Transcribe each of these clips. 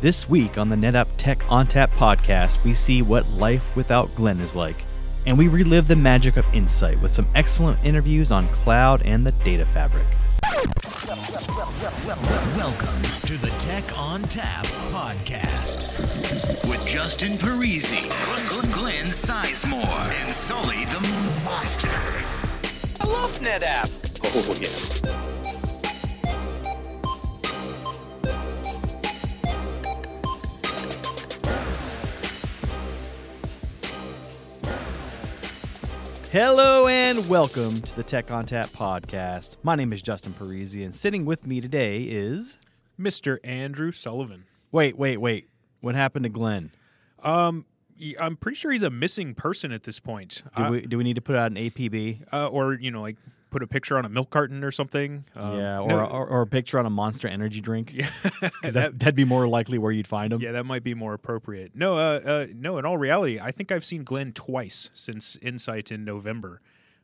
This week on the NetApp Tech ONTAP podcast, we see what life without Glenn is like, and we relive the magic of insight with some excellent interviews on cloud and the data fabric. Welcome to the Tech ONTAP podcast with Justin Parisi, Glenn Sizemore, and Sully the Monster. I love NetApp. Oh, yeah. Hello and welcome to the Tech ONTAP podcast. My name is Justin Parisi, and sitting with me today is. Mr. Andrew Sullivan. Wait, wait, wait. What happened to Glenn? Um, I'm pretty sure he's a missing person at this point. Do Uh, we do we need to put out an APB? uh, or you know, like put a picture on a milk carton or something. Um, yeah, or, no- or or a picture on a Monster Energy drink. yeah, that, that'd be more likely where you'd find them. yeah, that might be more appropriate. No, uh, uh, no. In all reality, I think I've seen Glenn twice since Insight in November.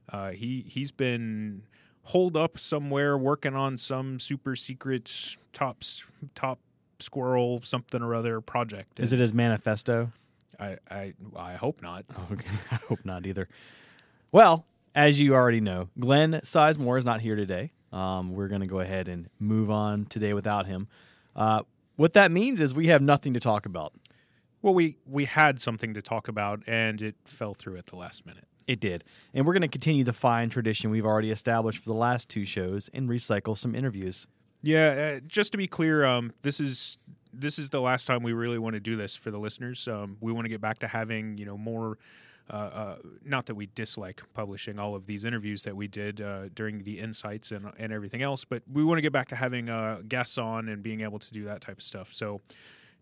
Uh, he he's been holed up somewhere working on some super secret top top squirrel something or other project. Is it his manifesto? I I I hope not. Okay, I hope not either. Well, as you already know, Glenn Sizemore is not here today. Um, we're going to go ahead and move on today without him. Uh, what that means is we have nothing to talk about. Well, we we had something to talk about, and it fell through at the last minute. It did. And we're going to continue the fine tradition we've already established for the last two shows and recycle some interviews. Yeah, uh, just to be clear, um, this is this is the last time we really want to do this for the listeners. Um, we want to get back to having you know more. Uh, uh, not that we dislike publishing all of these interviews that we did uh, during the insights and and everything else, but we want to get back to having guests on and being able to do that type of stuff. So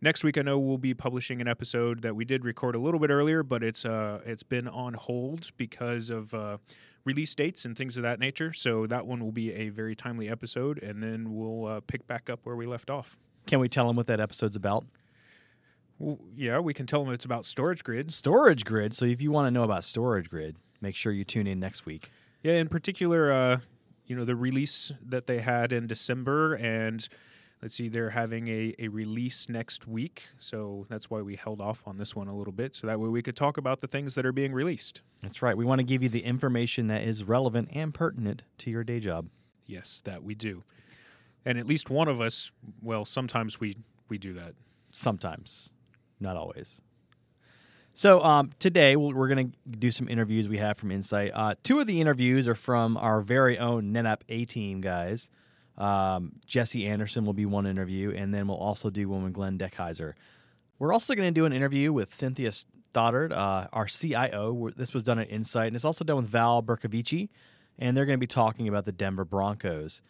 next week, I know we'll be publishing an episode that we did record a little bit earlier, but it's uh it's been on hold because of uh, release dates and things of that nature. So that one will be a very timely episode, and then we'll uh, pick back up where we left off. Can we tell them what that episode's about? Well, yeah, we can tell them it's about StorageGRID. Storage Grid. So if you want to know about StorageGRID, make sure you tune in next week. Yeah, in particular, uh, you know, the release that they had in December, and let's see, they're having a, a release next week. So that's why we held off on this one a little bit, so that way we could talk about the things that are being released. That's right. We want to give you the information that is relevant and pertinent to your day job. Yes, that we do. And at least one of us, well, sometimes we we do that. Sometimes, not always. So um, today we'll, we're going to do some interviews we have from Insight. Uh, two of the interviews are from our very own NetApp A Team guys. Um, Jesse Anderson will be one interview, and then we'll also do one with Glenn Dekhayser. We're also going to do an interview with Cynthia Stoddard, uh, our CIO. This was done at Insight, and it's also done with Val Bercovici, and they're going to be talking about the Denver Broncos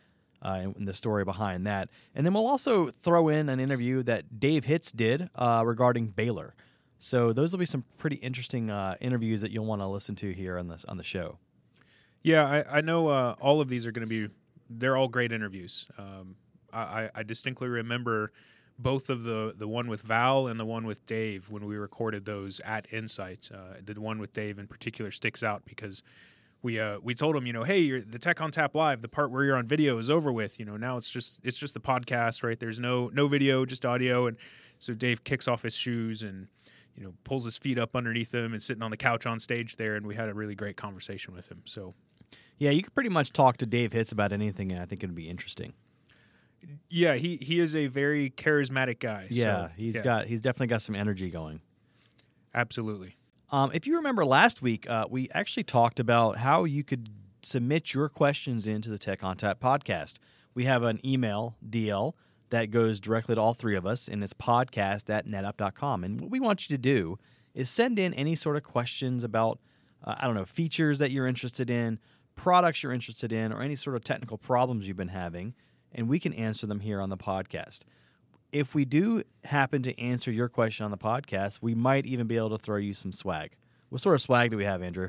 uh, and, the story behind that. And then we'll also throw in an interview that Dave Hitz did uh, regarding Baylor. So those will be some pretty interesting uh, interviews that you'll want to listen to here on this on the show. Yeah, I, I know uh, all of these are going to be, they're all great interviews. Um, I, I- I distinctly remember both of the, the one with Val and the one with Dave when we recorded those at Insight. Uh, the one with Dave in particular sticks out because we uh, we told him, you know, hey, you're, the Tech ONTAP Live, the part where you're on video is over with. You know, now it's just it's just the podcast, right? There's no no video, just audio. And so Dave kicks off his shoes and you know pulls his feet up underneath him and sitting on the couch on stage there, and we had a really great conversation with him. So Yeah, you could pretty much talk to Dave Hitz about anything, and I think it'd be interesting. yeah, he he is a very charismatic guy. Yeah, so, he's yeah, got he's definitely got some energy going. absolutely. Um, if you remember last week, uh, we actually talked about how you could submit your questions into the Tech ONTAP podcast. We have an email DL that goes directly to all three of us, and it's podcast at netapp.com. And what we want you to do is send in any sort of questions about, uh, I don't know, features that you're interested in, products you're interested in, or any sort of technical problems you've been having, and we can answer them here on the podcast if we do happen to answer your question on the podcast, we might even be able to throw you some swag. What sort of swag do we have, Andrew?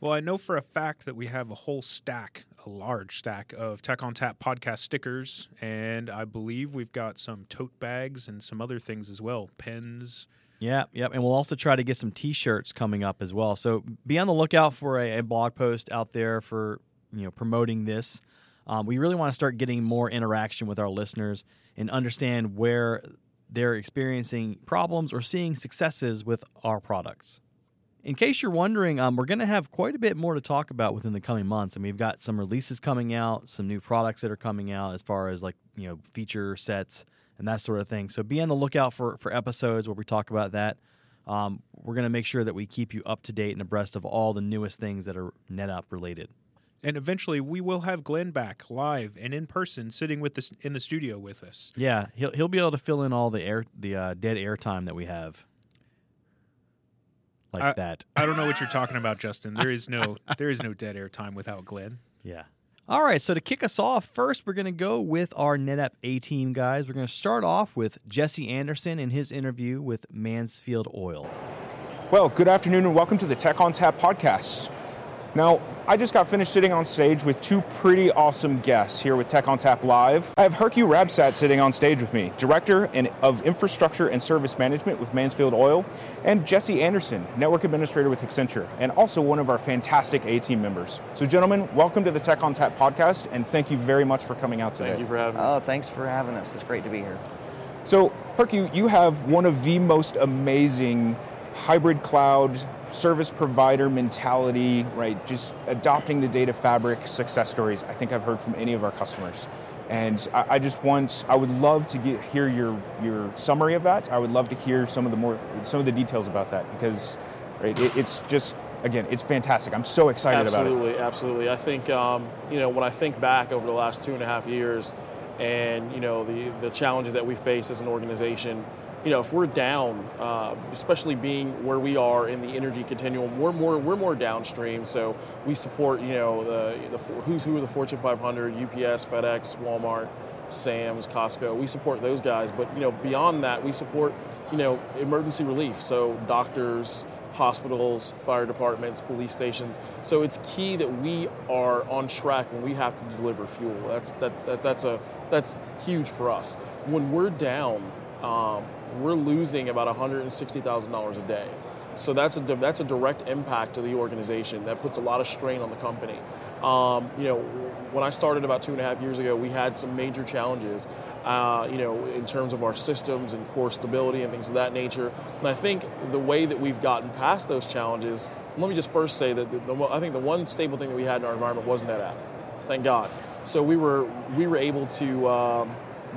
Well, I know for a fact that we have a whole stack, a large stack of Tech ONTAP podcast stickers, and I believe we've got some tote bags and some other things as well, pens. Yeah, yeah, And we'll also try to get some T-shirts coming up as well. So be on the lookout for a, a blog post out there for you know promoting this. Um, we really want to start getting more interaction with our listeners and understand where they're experiencing problems or seeing successes with our products. In case you're wondering, um, we're going to have quite a bit more to talk about within the coming months, and we've got some releases coming out, some new products that are coming out as far as like you know feature sets and that sort of thing. So be on the lookout for for episodes where we talk about that. Um, we're going to make sure that we keep you up to date and abreast of all the newest things that are NetApp related. And eventually, we will have Glenn back live and in person, sitting with us in the studio with us. Yeah, he'll he'll be able to fill in all the air the uh, dead air time that we have. Like I- that. I don't know what you're talking about, Justin. There is no there is no dead air time without Glenn. Yeah. All right, so to kick us off, first we're going to go with our NetApp A team guys. We're going to start off with Jesse Anderson in his interview with Mansfield Oil. Well, good afternoon and welcome to the Tech ONTAP podcast. Now, I just got finished sitting on stage with two pretty awesome guests here with Tech ONTAP Live. I have Hercule Rabsat sitting on stage with me, Director in- of Infrastructure and Service Management with Mansfield Oil, and Jesse Anderson, Network Administrator with Accenture, and also one of our fantastic A team members. So, gentlemen, welcome to the Tech ONTAP podcast, and thank you very much for coming out today. Thank you for having me. Oh, thanks for having us. It's great to be here. So, Hercule, you have one of the most amazing hybrid cloud service provider mentality, right? Just adopting the data fabric success stories I think I've heard from any of our customers. And I, I just want, I would love to get, hear your, your summary of that. I would love to hear some of the more, some of the details about that because right, it, it's just, again, it's fantastic. I'm so excited about it. absolutely, absolutely. I think um, you know when I think back over the last two and a half years, and you know the the challenges that we face as an organization. You know, if we're down, uh, especially being where we are in the energy continuum, we're more we're more downstream. So we support you know the the who's who of the Fortune 500, UPS, FedEx, Walmart, Sam's, Costco. We support those guys, but you know beyond that, we support you know emergency relief. So doctors, hospitals, fire departments, police stations. So it's key that we are on track when we have to deliver fuel. That's that, that that's a that's huge for us. When we're down, um, we're losing about $160,000 a day. So that's a that's a direct impact to the organization. That puts a lot of strain on the company. Um, you know, when I started about two and a half years ago, we had some major challenges. Uh, you know, in terms of our systems and core stability and things of that nature. And I think the way that we've gotten past those challenges. Let me just first say that the, the, I think the one stable thing that we had in our environment was NetApp. Thank God. So we were we were able to um,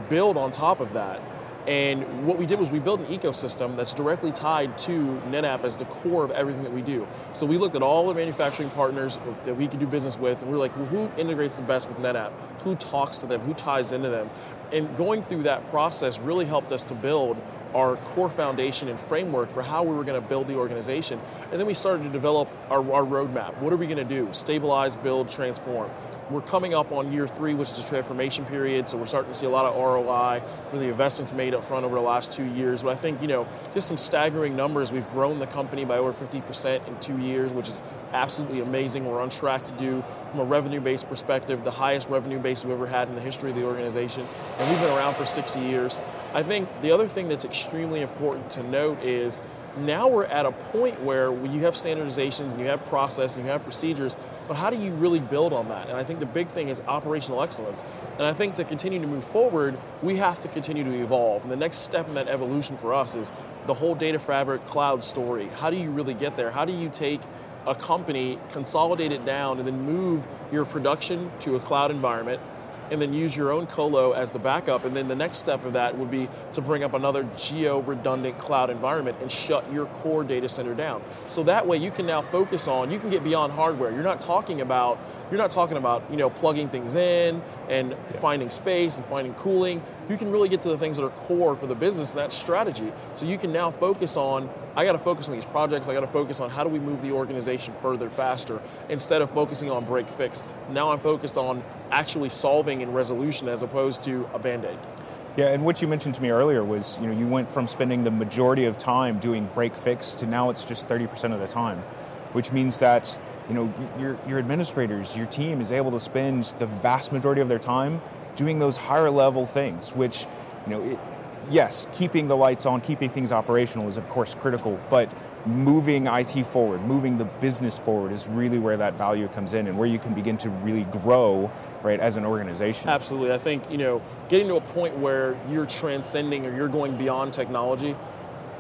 build on top of that. And what we did was we built an ecosystem that's directly tied to NetApp as the core of everything that we do. So we looked at all the manufacturing partners that we could do business with, and we are like, well, who integrates the best with NetApp? Who talks to them? Who ties into them? And going through that process really helped us to build our core foundation and framework for how we were going to build the organization. And then we started to develop our, our roadmap. What are we going to do? Stabilize, build, transform we're coming up on year three, which is a transformation period, so we're starting to see a lot of ROI for the investments made up front over the last two years. But I think, you know, just some staggering numbers. We've grown the company by over 50% in two years, which is absolutely amazing. We're on track to do, from a revenue based perspective, the highest revenue base we've ever had in the history of the organization. And we've been around for 60 years. I think the other thing that's extremely important to note is now we're at a point where you have standardizations and you have process and you have procedures, but how do you really build on that? And I think the big thing is operational excellence. And I think to continue to move forward, we have to continue to evolve. And the next step in that evolution for us is the whole data fabric cloud story. How do you really get there? How do you take a company, consolidate it down, and then move your production to a cloud environment? And then use your own colo as the backup. And then the next step of that would be to bring up another geo redundant cloud environment and shut your core data center down. So that way you can now focus on, you can get beyond hardware. You're not talking about, you're not talking about, you know, plugging things in and finding space and finding cooling. You can really get to the things that are core for the business and that strategy. So you can now focus on, I got to focus on these projects. I got to focus on how do we move the organization further faster instead of focusing on break fix. Now I'm focused on actually solving and resolution as opposed to a band-aid. Yeah, and what you mentioned to me earlier was, you know, you went from spending the majority of time doing break fix to now it's just 30% of the time, which means that, you know, your, your administrators, your team is able to spend the vast majority of their time doing those higher level things, which, you know, it, yes, keeping the lights on, keeping things operational is of course critical, but moving IT forward, moving the business forward is really where that value comes in and where you can begin to really grow, right, as an organization. Absolutely. I think, you know, getting to a point where you're transcending or you're going beyond technology,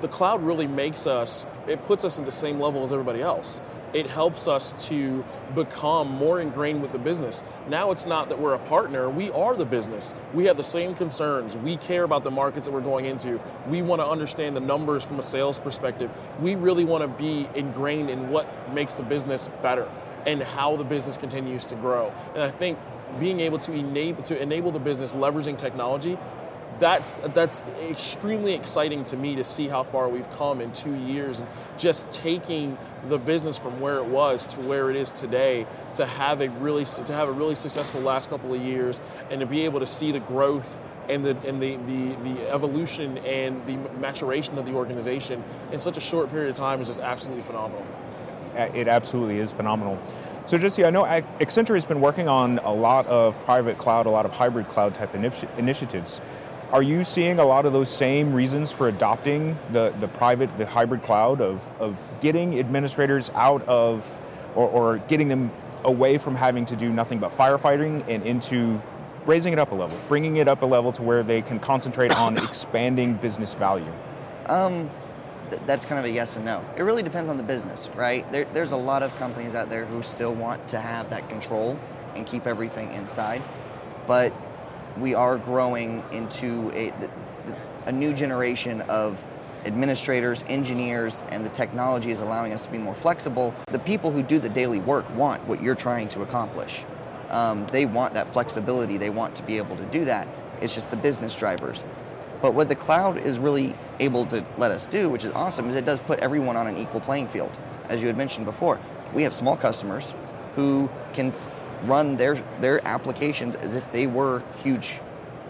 the cloud really makes us, it puts us at the same level as everybody else. It helps us to become more ingrained with the business. Now it's not that we're a partner, we are the business. We have the same concerns. We care about the markets that we're going into. We want to understand the numbers from a sales perspective. We really want to be ingrained in what makes the business better and how the business continues to grow. And I think being able to enable to enable the business leveraging technology that's that's extremely exciting to me to see how far we've come in two years and just taking the business from where it was to where it is today to have a really to have a really successful last couple of years and to be able to see the growth and the and the, the, the evolution and the maturation of the organization in such a short period of time is just absolutely phenomenal. Uh, it absolutely is phenomenal. So, just Jesse, I know Accenture has been working on a lot of private cloud, a lot of hybrid cloud type initi- initiatives. Are you seeing a lot of those same reasons for adopting the, the private, the hybrid cloud of, of getting administrators out of or, or getting them away from having to do nothing but firefighting and into raising it up a level, bringing it up a level to where they can concentrate on expanding business value? Um, th- that's kind of a yes and no. It really depends on the business, right? There, there's a lot of companies out there who still want to have that control and keep everything inside, but we are growing into a, a new generation of administrators, engineers, and the technology is allowing us to be more flexible. The people who do the daily work want what you're trying to accomplish. Um, they want that flexibility, they want to be able to do that. It's just the business drivers. But what the cloud is really able to let us do, which is awesome, is it does put everyone on an equal playing field. As you had mentioned before, we have small customers who can run their their applications as if they were huge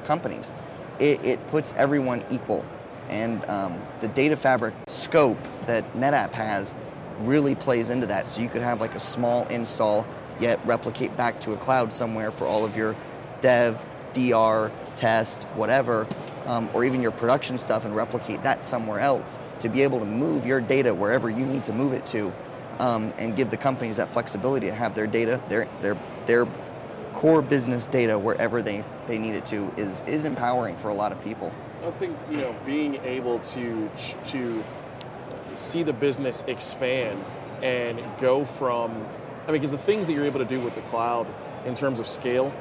companies. It, it puts everyone equal, and um, the data fabric scope that NetApp has really plays into that. So you could have like a small install, yet replicate back to a cloud somewhere for all of your dev, DR, test, whatever, um, or even your production stuff, and replicate that somewhere else to be able to move your data wherever you need to move it to um, and give the companies that flexibility to have their data, their their their core business data wherever they, they need it to is is empowering for a lot of people. I think you know being able to to see the business expand and go from I mean because the things that you're able to do with the cloud in terms of scale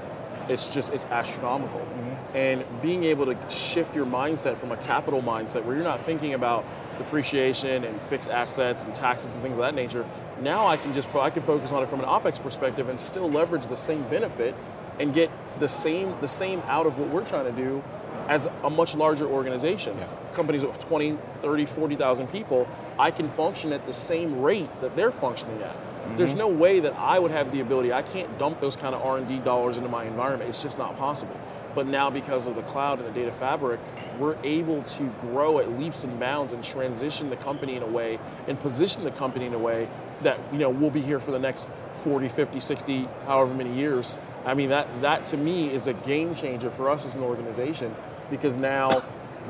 it's just it's astronomical mm-hmm. and being able to shift your mindset from a capital mindset where you're not thinking about depreciation and fixed assets and taxes and things of that nature. Now I can just I can focus on it from an opex perspective and still leverage the same benefit and get the same the same out of what we're trying to do as a much larger organization. Yeah. Companies with 20, 30, 40,000 people, I can function at the same rate that they're functioning at. Mm-hmm. There's no way that I would have the ability. I can't dump those kind of R&D dollars into my environment. It's just not possible. But now, because of the cloud and the data fabric, we're able to grow at leaps and bounds and transition the company in a way and position the company in a way that you know we'll be here for the next 40, 50, 60, however many years. I mean, that, that to me is a game changer for us as an organization because now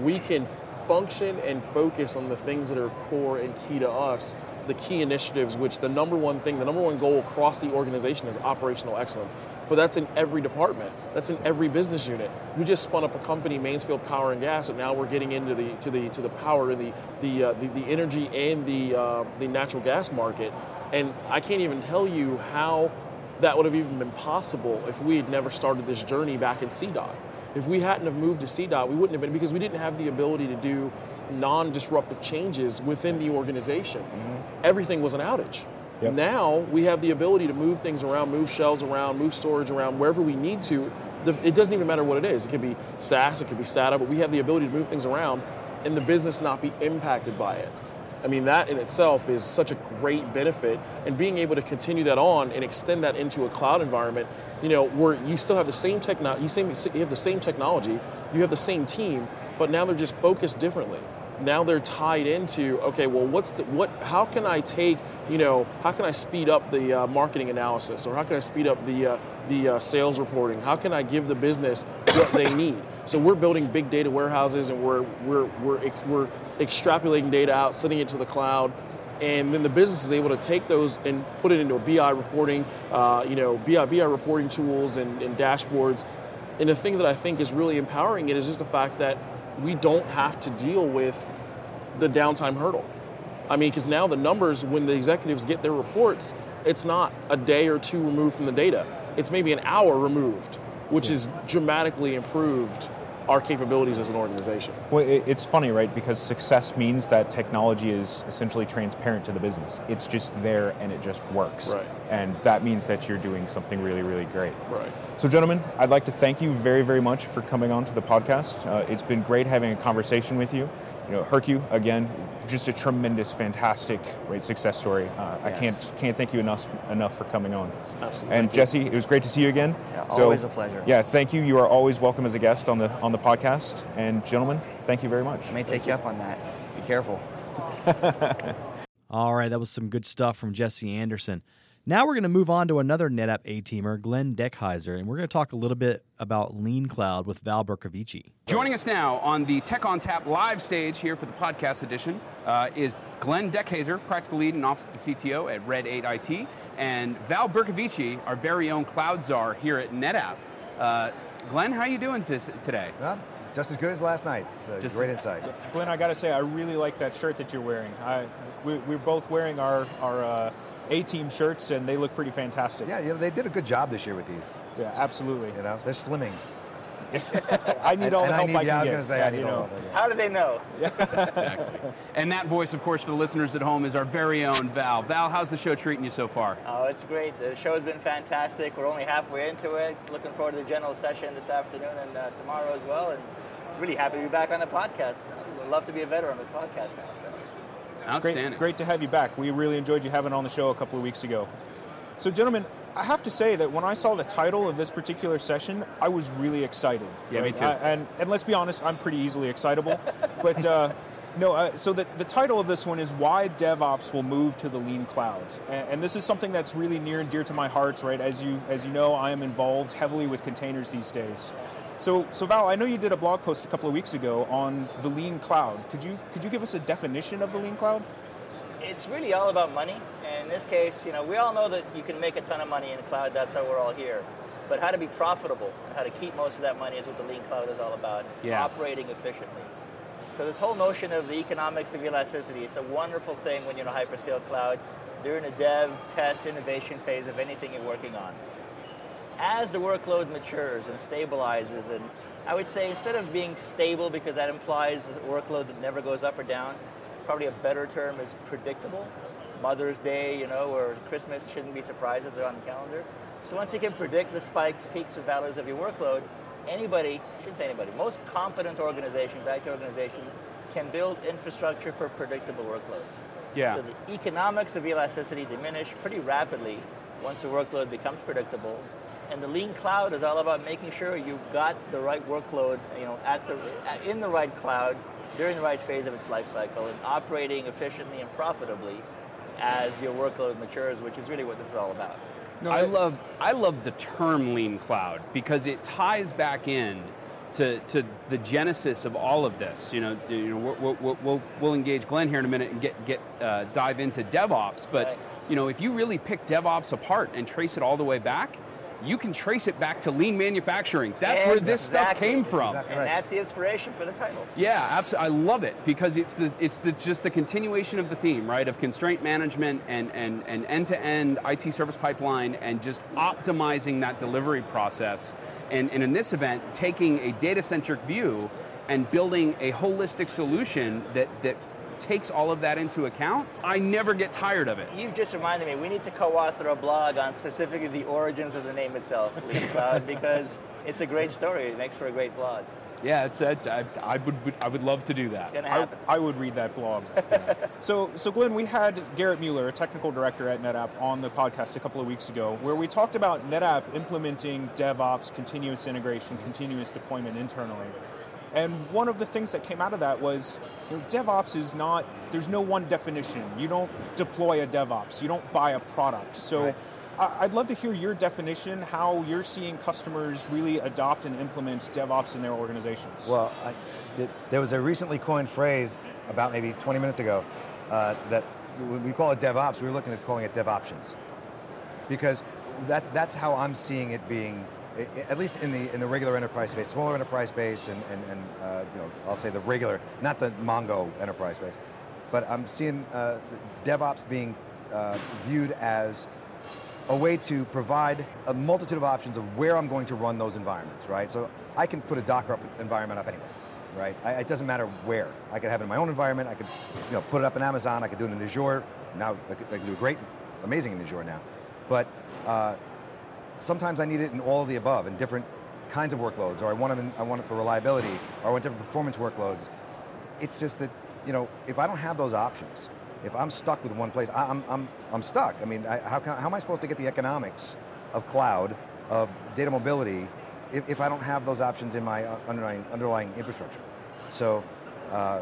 we can function and focus on the things that are core and key to us the key initiatives, which the number one thing, the number one goal across the organization is operational excellence. But that's in every department. That's in every business unit. We just spun up a company, Mansfield Power and Gas, and now we're getting into the to the to the power, the the uh, the, the, energy and the uh, the natural gas market. And I can't even tell you how that would have even been possible if we had never started this journey back in CDOT. If we hadn't have moved to CDOT, we wouldn't have been because we didn't have the ability to do non-disruptive changes within the organization. Mm-hmm. Everything was an outage. Yep. Now we have the ability to move things around, move shells around, move storage around wherever we need to. The, it doesn't even matter what it is. It could be SAS, it could be SATA, but we have the ability to move things around and the business not be impacted by it. I mean, that in itself is such a great benefit, and being able to continue that on and extend that into a cloud environment, you know, where you still have the same technology, you, you have the same technology, you have the same team, but now they're just focused differently now they're tied into okay well what's the what how can i take you know how can i speed up the uh, marketing analysis? Or how can i speed up the uh, the uh, sales reporting? How can i give the business what they need? So we're building big data warehouses and we're we're we're, ex- we're extrapolating data out sending it to the cloud. And then the business is able to take those and put it into a BI reporting, uh, you know, BI, BI reporting tools and, and dashboards. And the thing that I think is really empowering it is just the fact that we don't have to deal with the downtime hurdle. I mean, because now the numbers, when the executives get their reports, it's not a day or two removed from the data. It's maybe an hour removed, which has dramatically improved our capabilities as an organization. Well, it's funny, right? Because success means that technology is essentially transparent to the business. It's just there and it just works. Right. And that means that you're doing something really, really great. Right. So, gentlemen, I'd like to thank you very, very much for coming on to the podcast. Uh, it's been great having a conversation with you. You know, Hercu, again, just a tremendous, fantastic, great success story. Uh, I can't can't thank you enough enough for coming on. Absolutely. And Jesse, it was great to see you again. Yeah, always a pleasure. Yeah, thank you. You are always welcome as a guest on the on the podcast. And gentlemen, thank you very much. I may take you up on that. Be careful. All right, that was some good stuff from Jesse Anderson. Now we're going to move on to another NetApp A teamer, Glenn Dekhayser, and we're going to talk a little bit about Lean Cloud with Val Bercovici. Joining us now on the Tech ONTAP live stage here for the podcast edition uh, is Glenn Dekhayser, practical lead and office of the CTO at Red 8 IT, and Val Bercovici, our very own cloud czar here at NetApp. Uh, Glenn, how are you doing this, today? Well, just as good as last night's. Uh, Just- great insight. Glenn, I gotta say, I really like that shirt that you're wearing. I, we, we're both wearing our our uh, A team shirts, and they look pretty fantastic. Yeah, you know, they did a good job this year with these. yeah, absolutely. You know, they're slimming. I need And- all the and I help need- I yeah, I can was get. gonna say, I Yeah, need you all know. of it, How do they know? Exactly. and that voice, of course, for the listeners at home is our very own Val. Val, how's the show treating you so far? Oh, it's great. The show's been fantastic. We're only halfway into it. Looking forward to the general session this afternoon and uh, tomorrow as well. And really happy to be back on the podcast. I'd love to be a veteran of the podcast now. It's great, great to have you back. We really enjoyed you having on the show a couple of weeks ago. So, gentlemen, I have to say that when I saw the title of this particular session, I was really excited. Yeah, me too. I- and and let's be honest, I'm pretty easily excitable. but uh, no, uh, so the, the title of this one is why DevOps will move to the lean cloud, and, and this is something that's really near and dear to my heart. Right, as you as you know, I am involved heavily with containers these days. So, so Val, I know you did a blog post a couple of weeks ago on the lean cloud. Could you could you give us a definition of the lean cloud? It's really all about money. And in this case, you know, we all know that you can make a ton of money in the cloud. That's how we're all here. But how to be profitable and how to keep most of that money is what the lean cloud is all about. It's Yeah. operating efficiently. So this whole notion of the economics of elasticity, it's a wonderful thing when you're in a hyperscale cloud. During a dev, test, innovation phase of anything you're working on. As the workload matures and stabilizes, and I would say instead of being stable because that implies a workload that never goes up or down, probably a better term is predictable. Mother's Day, you know, or Christmas shouldn't be surprises are on the calendar. So once you can predict the spikes, peaks, and valleys of your workload, anybody, shouldn't say anybody, most competent organizations, IT organizations, can build infrastructure for predictable workloads. Yeah. So the economics of elasticity diminish pretty rapidly once the workload becomes predictable. And the lean cloud is all about making sure you've got the right workload, you know, at the in the right cloud during the right phase of its life cycle and operating efficiently and profitably as your workload matures, which is really what this is all about. No, I love I love the term lean cloud because it ties back in to, to the genesis of all of this. You know, you know we'll, we'll, we'll, we'll engage Glenn here in a minute and get get uh, dive into DevOps. But Right. you know, if you really pick DevOps apart and trace it all the way back, you can trace it back to lean manufacturing. That's where this stuff came from. exactly And that's the inspiration for the title. Yeah, absolutely. I love it because it's the it's the just the continuation of the theme, right? Of constraint management and and and end to end IT service pipeline and just optimizing that delivery process. And, and in this event, taking a data centric view and building a holistic solution that that takes all of that into account. I never get tired of it. You've just reminded me, we need to co-author a blog on specifically the origins of the name itself, Lean Cloud, because it's a great story. It makes for a great blog. Yeah, it's a, I, I would I would love to do that. It's going to I, happen. I would read that blog. so, so Glenn, we had Garrett Mueller, a technical director at NetApp, on the podcast a couple of weeks ago, where we talked about NetApp implementing DevOps, continuous integration, continuous deployment internally. And one of the things that came out of that was, you know, DevOps is not. There's no one definition. You don't deploy a DevOps. You don't buy a product. So. Right. I- I'd love to hear your definition, how you're seeing customers really adopt and implement DevOps in their organizations. Well, I, th- there was a recently coined phrase about maybe 20 minutes ago uh, that we call it DevOps, we were looking at calling it DevOptions, because that that's how I'm seeing it being, at least in the in the regular enterprise space, smaller enterprise space, and and, and uh, you know I'll say the regular, not the Mongo enterprise space, but I'm seeing uh, DevOps being uh, viewed as a way to provide a multitude of options of where I'm going to run those environments, right? So I can put a Docker up environment up anywhere, right? I, it doesn't matter where. I could have it in my own environment. I could, you know, put it up in Amazon. I could do it in Azure. Now I could do great, amazing in Azure now. But uh, sometimes I need it in all of the above, in different kinds of workloads, or I want, in, I want it for reliability, or I want different performance workloads. It's just that, you know, if I don't have those options, if I'm stuck with one place, I, I'm, I'm, I'm stuck. I mean, I, how, can, how am I supposed to get the economics of cloud, of data mobility, if, if I don't have those options in my uh, underlying, underlying infrastructure? So, uh,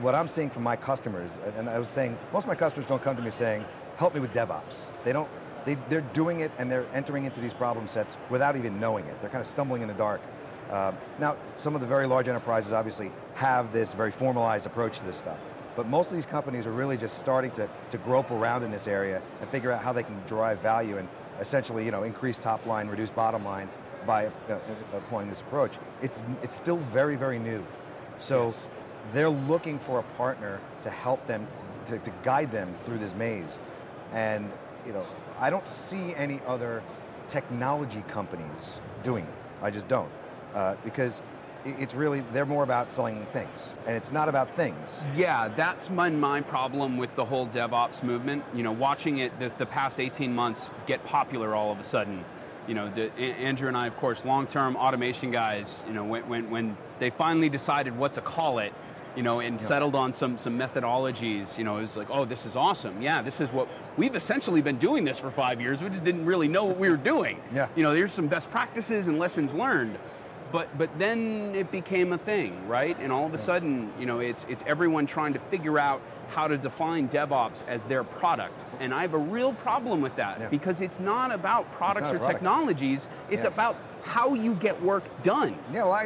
what I'm seeing from my customers, and I was saying, most of my customers don't come to me saying, help me with DevOps. They don't, they, they're doing it and they're entering into these problem sets without even knowing it. They're kind of stumbling in the dark. Uh, now, some of the very large enterprises obviously have this very formalized approach to this stuff. But most of these companies are really just starting to, to grope around in this area and figure out how they can derive value and essentially, you know, increase top line, reduce bottom line by uh, uh, employing this approach. It's, it's still very, very new. So Yes. they're looking for a partner to help them, to, to guide them through this maze. And, you know, I don't see any other technology companies doing it. I just don't. Uh, because it's really, they're more about selling things. And it's not about things. Yeah, that's my, my problem with the whole DevOps movement. You know, watching it the, the past 18 months get popular all of a sudden. You know, the, Andrew and I, of course, long-term automation guys. You know, when, when, when they finally decided what to call it, you know, and settled on some some methodologies. You know, it was like, oh, this is awesome. Yeah, this is what we've essentially been doing this for five years. We just didn't really know what we were doing. Yeah. You know, there's some best practices and lessons learned. But but then it became a thing, right? And all of a sudden, you know, it's it's everyone trying to figure out how to define DevOps as their product. And I have a real problem with that Yeah. because it's not about products not or product. technologies. It's Yeah. about how you get work done. Yeah, well, I,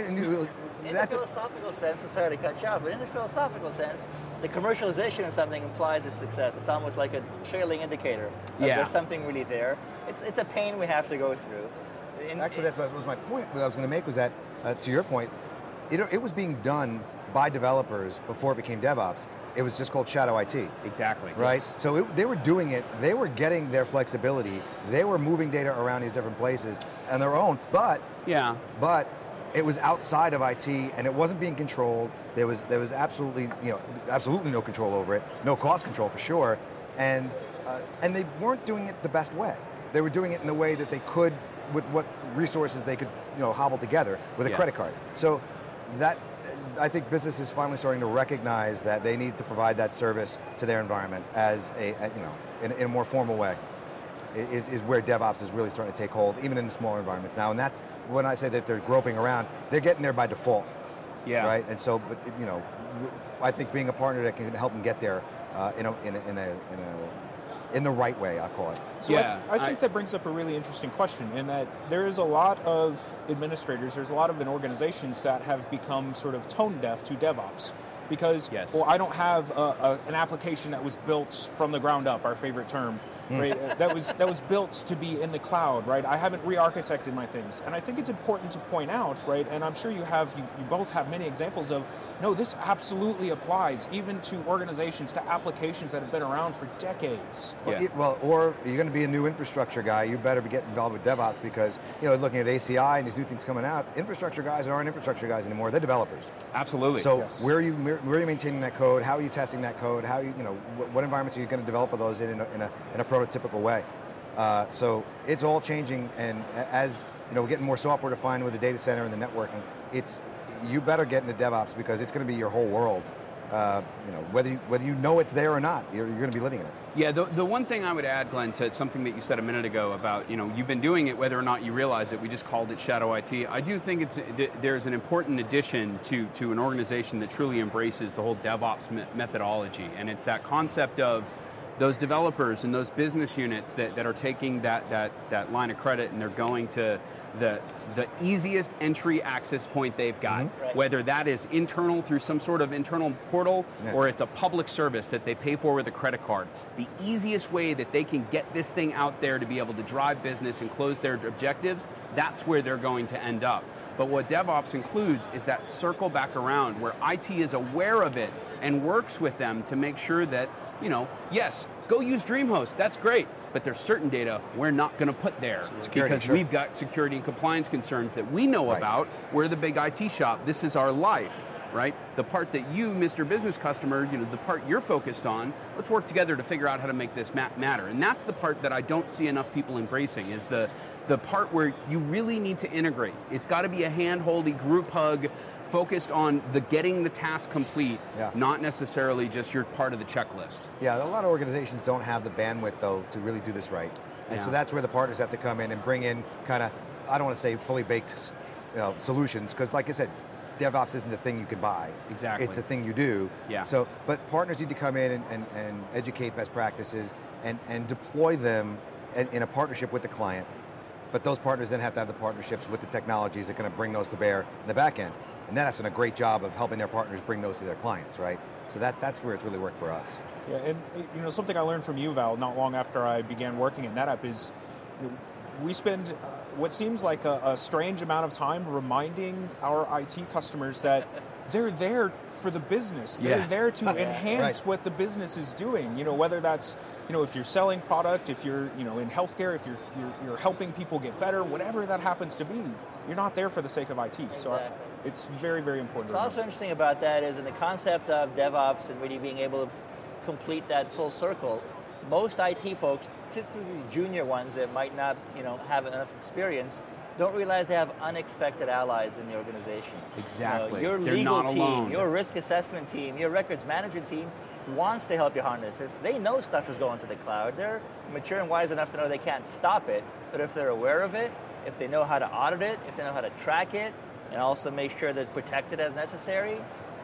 In that's the a- philosophical sense, I'm sorry to cut you off, but in the philosophical sense, the commercialization of something implies its success. It's almost like a trailing indicator. that Yeah. There's something really there. It's, it's a pain we have to go through. In- Actually, that's what was my point. What I was going to make was that, uh, to your point, it, it was being done by developers before it became DevOps. It was just called Shadow IT, Exactly. right? So it, they were doing it. They were getting their flexibility. They were moving data around these different places on their own. But Yeah. but it was outside of IT and it wasn't being controlled. There was there was absolutely you know absolutely no control over it, no cost control for sure, and uh, and they weren't doing it the best way. They were doing it in the way that they could with what resources they could you know hobble together with a Yeah. credit card. So that I think business is finally starting to recognize that they need to provide that service to their environment as a, you know in, in a more formal way is, is where DevOps is really starting to take hold, even in the smaller environments now. And that's when I say that they're groping around, they're getting there by default, Yeah. right? And so, but you know, I think being a partner that can help them get there uh, in, a, in, a, in, a, in a in the right way, I call it. So Yeah, I, I think I- that brings up a really interesting question in that there is a lot of administrators, there's a lot of organizations that have become sort of tone deaf to DevOps because, Yes. well, I don't have a, a, an application that was built from the ground up, our favorite term, right? Uh, that was that was built to be in the cloud, right? I haven't re-architected my things, and I think it's important to point out, right? And I'm sure you have, you, you both have many examples of, no, this absolutely applies even to organizations, to applications that have been around for decades. Well, Yeah. it- well, or you're going to be a new infrastructure guy. You better be getting involved with DevOps because you know, looking at ACI and these new things coming out, infrastructure guys aren't infrastructure guys anymore. They're developers. Absolutely. So Yes. where are you where where are you maintaining that code? How are you testing that code? How you you know what, what environments are you going to develop those in in a, in a, in a prototypical way? Uh, so it's all changing, and as you know, we're getting more software defined with the data center and the networking. It's you better get into DevOps because it's going to be your whole world. Uh, you know whether you, whether you know it's there or not, you're, you're going to be living in it. Yeah, the, the one thing I would add, Glenn, to something that you said a minute ago about, you know, you've been doing it whether or not you realize it. We just called it Shadow IT. I do think it's th- there's an important addition to, to an organization that truly embraces the whole DevOps me- methodology. And it's that concept of, those developers and those business units that, that are taking that, that, that line of credit and they're going to the, the easiest entry access point they've got, mm-hmm. Right. whether that is internal through some sort of internal portal Yeah. or it's a public service that they pay for with a credit card. The easiest way that they can get this thing out there to be able to drive business and close their objectives, that's where they're going to end up. But what DevOps includes is that circle back around where IT is aware of it and works with them to make sure that, you know, yes, go use DreamHost, that's great, but there's certain data we're not going to put there Security, because sure. we've got security and compliance concerns that we know Right. about. We're the big IT shop. This is our life, right? The part that you, Mr. Business Customer, you know, the part you're focused on, let's work together to figure out how to make this ma- matter. And that's the part that I don't see enough people embracing is the the part where you really need to integrate. It's got to be a hand-holdy group hug focused on the getting the task complete, Yeah. not necessarily just your part of the checklist. Yeah, a lot of organizations don't have the bandwidth though to really do this right, and so that's where the partners have to come in and bring in kind of, I don't want to say fully baked, you know, solutions because, like I said, DevOps isn't a thing you can buy. Exactly. It's a thing you do. Yeah. So, but partners need to come in and, and, and educate best practices and, and deploy them in, in a partnership with the client. But those partners then have to have the partnerships with the technologies that are going to bring those to bear in the back end. And NetApp's done a great job of helping their partners bring those to their clients, right? So that, that's where it's really worked for us. Yeah, and uh, you know something I learned from you, Val, not long after I began working at NetApp is you know, we spend uh, what seems like a, a strange amount of time reminding our IT customers that they're there for the business. They're Yeah. there to enhance Right. what the business is doing. You know, whether that's you know if you're selling product, if you're you know in healthcare, if you're you're, you're helping people get better, whatever that happens to be, you're not there for the sake of IT. So uh, I, it's very very important. What's also interesting about that is in the concept of DevOps and really being able to f- complete that full circle, most IT folks, particularly junior ones that might not, you know, have enough experience, don't realize they have unexpected allies in the organization. You know, Exactly. your They're legal not team, alone. your risk assessment team, your records management team wants to help you harness this. They know stuff is going to the cloud. They're mature and wise enough to know they can't stop it, but if they're aware of it, if they know how to audit it, if they know how to track it, and also make sure that it's protected as necessary,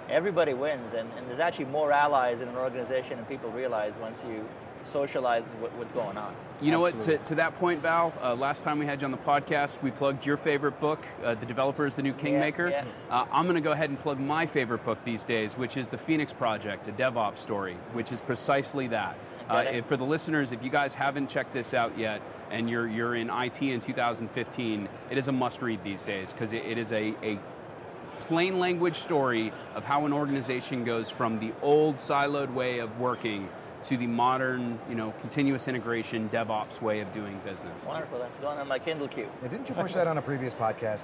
everybody wins. And, and there's actually more allies in an organization than people realize once you socialize what, what's going on. You know what? To, to that point, Val, uh, last time we had you on the podcast, we plugged your favorite book, uh, The Developer is the New Kingmaker. yeah. Uh, I'm going to go ahead and plug my favorite book these days, which is The Phoenix Project, a DevOps story, which is precisely that. Uh, if- for the listeners, if you guys haven't checked this out yet, and you're you're in IT in 2015, it is a must-read these days because it, it is a, a plain language story of how an organization goes from the old siloed way of working to the modern, you know, continuous integration DevOps way of doing business. Wonderful. That's going on my Kindle queue. Yeah, didn't you push that on a previous podcast?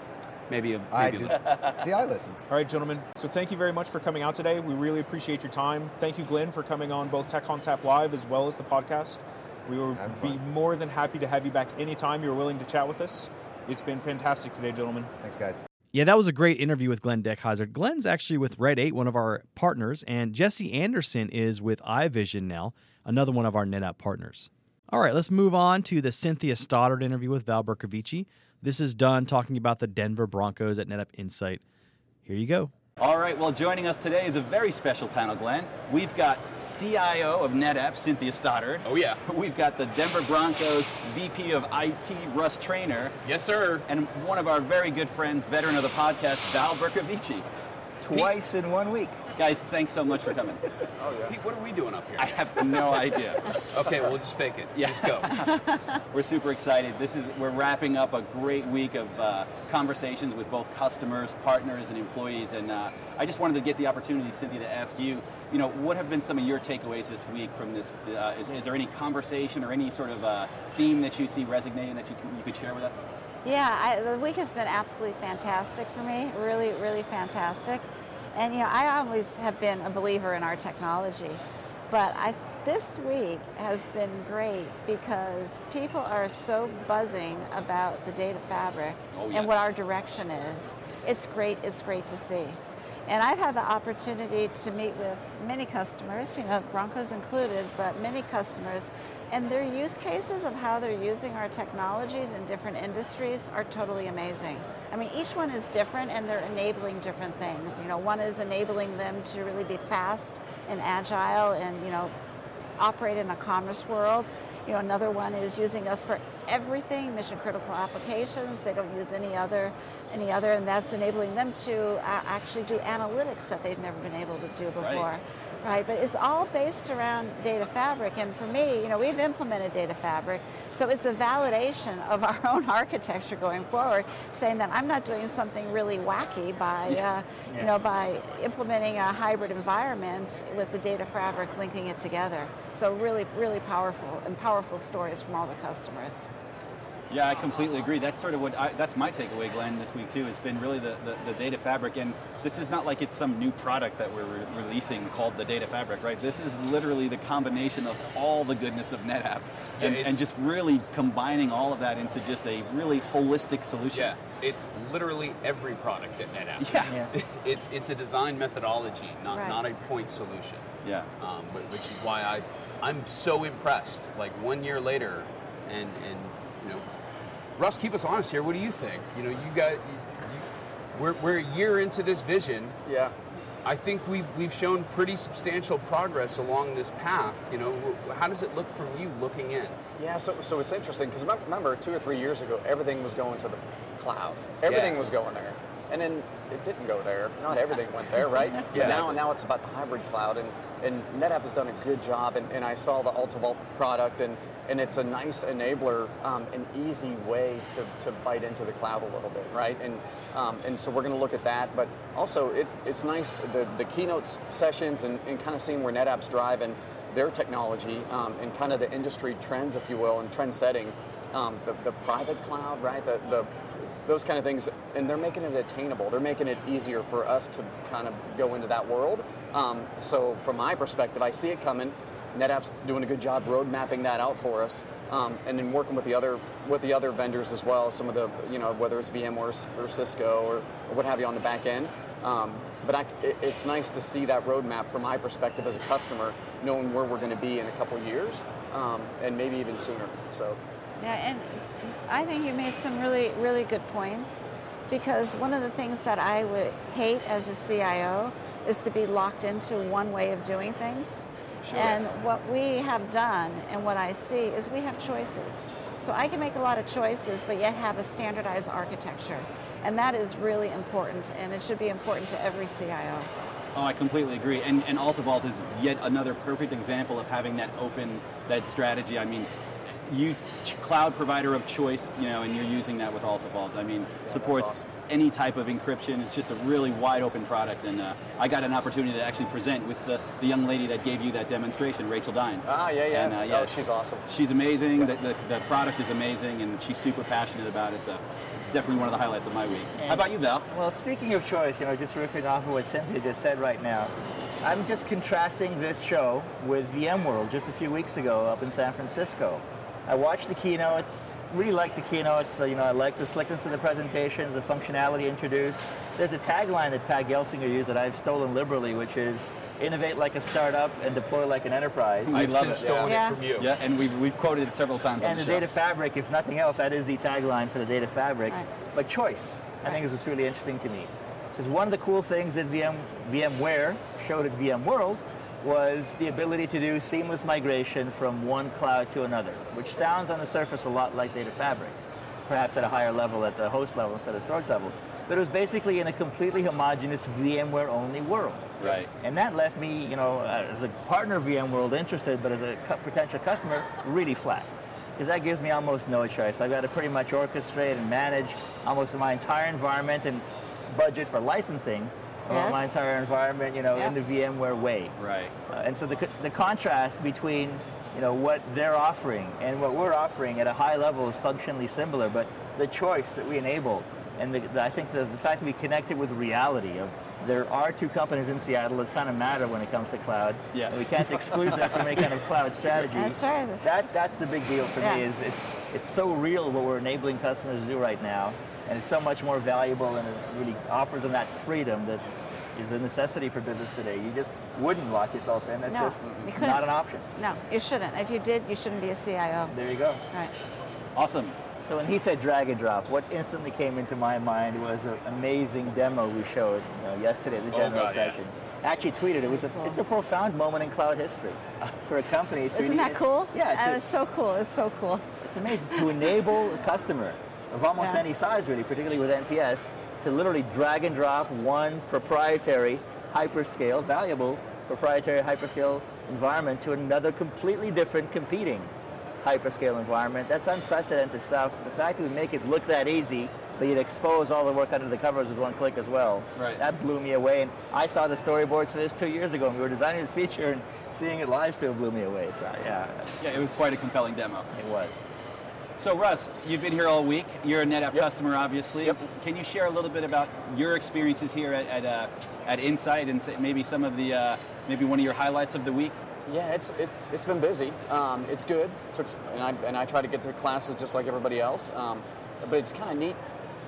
Maybe a, I maybe did. a, See, I listen. All right, gentlemen. So thank you very much for coming out today. We really appreciate your time. Thank you, Glenn, for coming on both Tech ONTAP Live as well as the podcast. We will be more than happy to have you back anytime you're willing to chat with us. It's been fantastic today, gentlemen. Thanks, guys. Yeah, that was a great interview with Glenn Dekhayser. Glenn's actually with Red 8, one of our partners, and Jesse Anderson is with iVision now, another one of our NetApp partners. All right, let's move on to the Cynthia Stoddard interview with Val Bercovici. This is done talking about the Denver Broncos at NetApp Insight. Here you go. All right, well, joining us today is a very special panel, Glenn. We've got CIO of NetApp, Cynthia Stoddard. Oh, yeah. We've got the Denver Broncos VP of IT, Russ Trainor. yes, sir. And one of our very good friends, veteran of the podcast, Val Bercovici. Twice in one week. Guys, thanks so much for coming. oh, yeah. Pete, what are we doing up here? I have no idea. okay, we'll just fake it. Yeah. Just go. We're super excited. This is we're wrapping up a great week of uh, conversations with both customers, partners, and employees. And uh, I just wanted to get the opportunity, Cynthia, to ask you, you know, what have been some of your takeaways this week from this? Uh, is, is there any conversation or any sort of uh, theme that you see resonating that you, can, you could share with us? Yeah, I, the week has been absolutely fantastic for me. Really, really fantastic. And you know, I always have been a believer in our technology, but I this week has been great because people are so buzzing about the data fabric Oh, yeah. and what our direction is. It's great. It's great to see. And I've had the opportunity to meet with many customers, you know, Broncos included, but many customers, and their use cases of how they're using our technologies in different industries are totally amazing. I mean, each one is different and they're enabling different things. You know, one is enabling them to really be fast and agile and, you know, operate in a commerce world. You know, another one is using us for everything, mission critical applications. They don't use any other, any other, and that's enabling them to uh, actually do analytics that they've never been able to do before. Right, but it's all based around data fabric, and for me, you know, we've implemented data fabric, so it's a validation of our own architecture going forward, saying that I'm not doing something really wacky by, uh, you know, by implementing a hybrid environment with the data fabric, linking it together. So really, really powerful and powerful stories from all the customers. Yeah, I completely agree. That's sort of what I, that's my takeaway, Glenn, this week too. Has been really the, the, the data fabric, and this is not like it's some new product that we're re- releasing called the data fabric, right? This is literally the combination of all the goodness of NetApp, Yeah, and, it's- and just really combining all of that into just a really holistic solution. Yeah, it's literally every product at NetApp. Yeah. it's it's a design methodology, not Right. not a point solution. Yeah. Um, which is why I I'm so impressed. Like one year later, and and you know, Russ, keep us honest here. What do you think? You know, you got you, you, we're we're a year into this vision. Yeah. I think we've we've shown pretty substantial progress along this path. You know, how does it look from you looking in? Yeah, so, so it's interesting because remember, two or three years ago, everything was going to the cloud. Everything Yeah. was going there, and then it didn't go there. Not everything went there, right? Yeah. Now, now it's about the hybrid cloud, and, and NetApp has done a good job. And, and I saw the AltaVault product, and, and it's a nice enabler, um, an easy way to, to bite into the cloud a little bit, right? And um, and so we're going to look at that, but also it, it's nice the the keynote sessions and, and kind of seeing where NetApp's driving their technology um, and kind of the industry trends, if you will, and trend setting. Um, the, the private cloud, right? The, the those kind of things, and they're making it attainable. They're making it easier for us to kind of go into that world. Um, so, from my perspective, I see it coming. NetApp's doing a good job road mapping that out for us, um, and then working with the other with the other vendors as well. Some of the you know whether it's VMware or, Cisco or, or what have you on the back end. Um, but I, it, it's nice to see that roadmap from my perspective as a customer, knowing where we're going to be in a couple years, um, and maybe even sooner. So. Yeah, and I think you made some really, really good points because one of the things that I would hate as a CIO is to be locked into one way of doing things. Sure. And what we have done and what I see is we have choices. So I can make a lot of choices, but yet have a standardized architecture. And that is really important, and it should be important to every CIO. Oh, I completely agree. And, and AltaVault is yet another perfect example of having that open, that strategy. I mean, you cloud provider of choice, you know, and you're using that with AltaVault. I mean, that's supports awesome. any type of encryption. It's just a really wide open product. And uh, I got an opportunity to actually present with the, the young lady that gave you that demonstration, Rachel Dines. Ah, yeah, yeah. And, uh, yeah oh, she's awesome. She's amazing. The, the, the product is amazing, and she's super passionate about it. So definitely one of the highlights of my week. How about you, Val? Well, speaking of choice, you know, just riffing off of what Cynthia just said right now, I'm just contrasting this show with VMworld just a few weeks ago up in San Francisco. I watched the keynotes, really liked the keynotes. So, you know, I like the slickness of the presentations, the functionality introduced. There's a tagline that Pat Gelsinger used that I've stolen liberally, which is innovate like a startup and deploy like an enterprise. I love since it. stolen Yeah. it from you. Yeah, and we've, we've quoted it several times on And the the show. data fabric, if nothing else, that is the tagline for the data fabric. Right. But choice, I think is what's really interesting to me. Because one of the cool things that VM, VMware showed at VMworld was the ability to do seamless migration from one cloud to another, which sounds on the surface a lot like data fabric, perhaps at a higher level at the host level instead of storage level. But it was basically in a completely homogeneous VMware only world. Right. And that left me, you know, uh, as a partner of VMworld interested, but as a potential customer, really flat. Because that gives me almost no choice. I've got to pretty much orchestrate and manage almost my entire environment and budget for licensing Yes. my entire environment, you know, Yep. in the VMware way. Right. Uh, and so the, the contrast between you know what they're offering and what we're offering at a high level is functionally similar, but the choice that we enable and the, the, I think the, the fact that we connect it with reality of there are two companies in Seattle that kind of matter when it comes to cloud. Yes. And we can't exclude them from any kind of cloud strategy. That's right. That that's the big deal for me is it's it's so real what we're enabling customers to do right now, and it's so much more valuable and it really offers them that freedom that is a necessity for business today. You just wouldn't lock yourself in. That's No, just you couldn't. an option. No, you shouldn't. If you did, you shouldn't be a CIO. There you go. Right. Awesome. So when he said drag and drop, what instantly came into my mind was an amazing demo we showed you know, yesterday at the Oh, general God, yeah. session. actually tweeted it was a, it's a profound moment in cloud history for a company to Isn't that cool? Yeah, That was so cool. It's so cool. It's amazing to enable a customer of almost Yeah. any size, really, particularly with NPS, to literally drag and drop one proprietary hyperscale, valuable proprietary hyperscale environment to another completely different competing hyperscale environment. That's unprecedented stuff. The fact that we make it look that easy, but you'd expose all the work under the covers with one click as well. Right. That blew me away. And I saw the storyboards for this two years ago, and we were designing this feature, and seeing it live still blew me away. So yeah, Yeah, it was quite a compelling demo. it was. So Russ, you've been here all week. You're a NetApp customer, obviously. Yep. Can you share a little bit about your experiences here at at, uh, at Insight and say maybe some of the uh, maybe one of your highlights of the week? Yeah, it's it, it's been busy. Um, it's good. Took and I and I try to get to classes just like everybody else. Um, but it's kind of neat.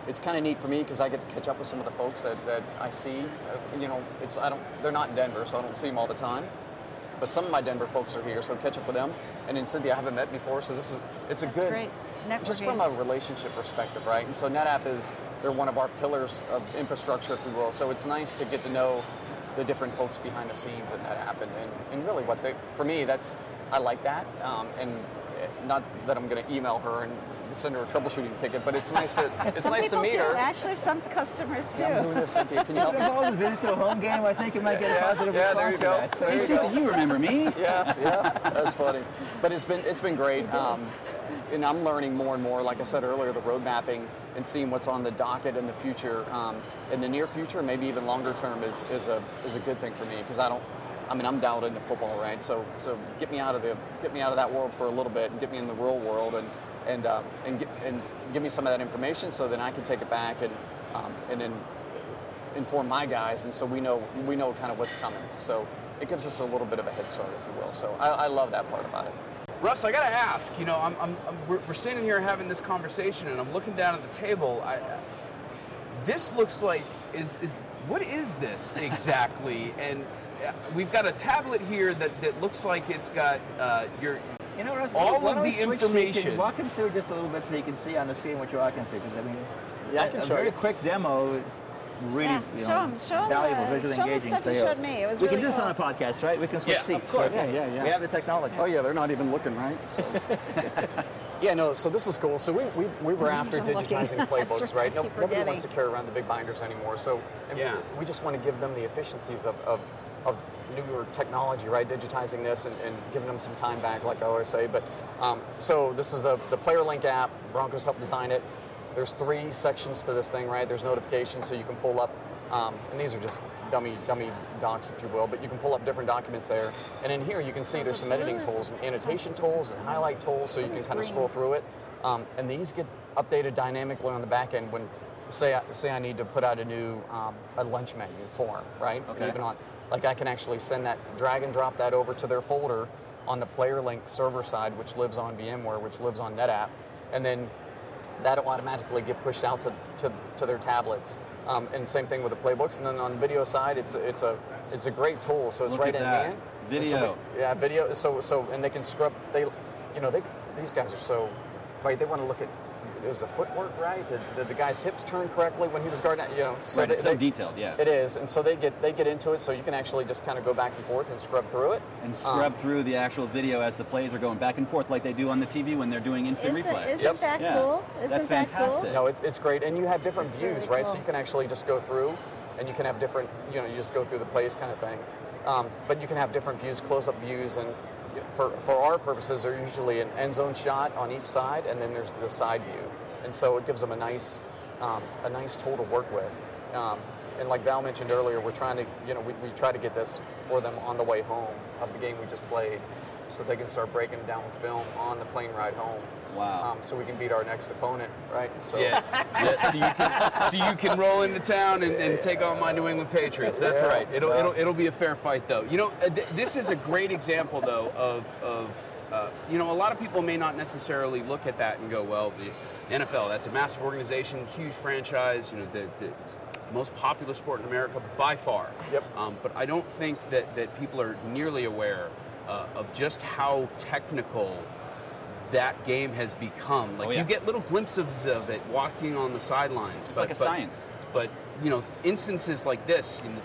It's kind of neat for me because I get to catch up with some of the folks that, that I see. Uh, you know, it's I don't they're not in Denver, so I don't see them all the time. But some of my Denver folks are here, so catch up with them. And then Cynthia, I haven't met before, so this is it's a That's good great. just from a relationship perspective, right? And so NetApp is they're one of our pillars of infrastructure, if you will. So it's nice to get to know the different folks behind the scenes at NetApp, and, and, and really what they for me that's I like that, um, and eh, not that I'm going to email her and send her a troubleshooting ticket, but it's nice to it's some nice to meet do. her. Actually, some customers do. Yeah, I'm doing this, Cynthia. Can you help If me? it was a visit to a home game, I think you might get a Yeah, positive yeah, response there you to go. that. So There you Cynthia, go. you remember me? yeah, yeah, that's funny. But it's been it's been great, um, and I'm learning more and more. Like I said earlier, the road mapping and seeing what's on the docket in the future, um, in the near future, maybe even longer term, is is a is a good thing for me because I don't. I mean, I'm dialed into football, right? So so get me out of the get me out of that world for a little bit and get me in the real world and and um, and and give me some of that information so then I can take it back and um, and then inform my guys, and so we know we know kind of what's coming. So it gives us a little bit of a head start, if you will. So I, I love that part about it. Russ, I gotta ask. You know, I'm, I'm, I'm we're, we're standing here having this conversation, and I'm looking down at the table. I, I- this looks like is is what is this exactly? and uh, we've got a tablet here that, that looks like it's got uh, your You know, Russ, all why of don't we the switch seats information. and Walk him through just a little bit so you can see on the screen what you're walking through. Because I mean, Yeah, I a- can a show very you. quick demo is really Yeah, you show know, 'em, show 'em valuable, the- visually show 'em the engaging. stuff so you yeah. showed me. It was we really can do this cool. on a podcast, right? We can switch Yeah, of seats. course. So, Yeah, yeah, yeah. We have the technology. Oh yeah, they're not even looking right. So yeah, no. So this is cool. So we, we, we were after digitizing playbooks, right? No, right, nobody forgetting. wants to carry around the big binders anymore. So and Yeah. we just want to give them the efficiencies of, of, of newer technology, right? Digitizing this and, and giving them some time back, like I always say. But um, so this is the the Player Link app. Broncos helped design it. There's three sections to this thing, right? There's notifications, so you can pull up, um, and these are just dummy dummy docs, if you will. But you can pull up different documents there, and in here you can see there's some editing tools and annotation tools and highlight tools, so you can kind of scroll through it. Um, and these get updated dynamically on the back end when, say, I, say I need to put out a new um, a lunch menu form, right? And Okay. Even on, like I can actually send that, drag and drop that over to their folder on the Player Link server side, which lives on VMware, which lives on NetApp, and then that'll automatically get pushed out to, to, to their tablets. Um, and same thing with the playbooks. And then on the video side, it's a, it's a it's a great tool. So it's Look right in that. hand. And so Video. they- yeah, video. So so and they can scrub. They, you know, they these guys are so right. They want to look at is the footwork right? Did, did the guy's hips turn correctly when he was guarding? You know, so Right, they, it's so they- detailed, yeah. It is, and so they get they get into it. So you can actually just kind of go back and forth and scrub through it. And scrub Um, through the actual video as the plays are going back and forth like they do on the TV when they're doing instant Isn't, replay. isn't Yep. that Yeah. cool? Isn't That's that fantastic. cool? No, it's, it's great, and you have different It's views, really right? So you can actually just go through, and you can have different, you know, you just go through the plays kind of thing. Um, but you can have different views, close-up views, and you know, for for our purposes, are usually an end zone shot on each side, and then there's the side view, and so it gives them a nice um, a nice tool to work with. Um, and like Val mentioned earlier, we're trying to, you know, we, we try to get this for them on the way home of the game we just played, so they can start breaking down film on the plane ride home. Wow. Um, so we can beat our next opponent, right? So Yeah, yeah. So you can, so you can roll into town and, and take on my New England Patriots. That's Yeah, right. It'll, it'll it'll be a fair fight, though. You know, uh, th- this is a great example, though, of of uh, you know, a lot of people may not necessarily look at that and go, well, the NFL, that's a massive organization, huge franchise, you know, the, the most popular sport in America by far. Yep. Um, but I don't think that that people are nearly aware uh, of just how technical that game has become. Like Oh, yeah. you get little glimpses of it walking on the sidelines. It's like a science. But you know, instances like this, you know,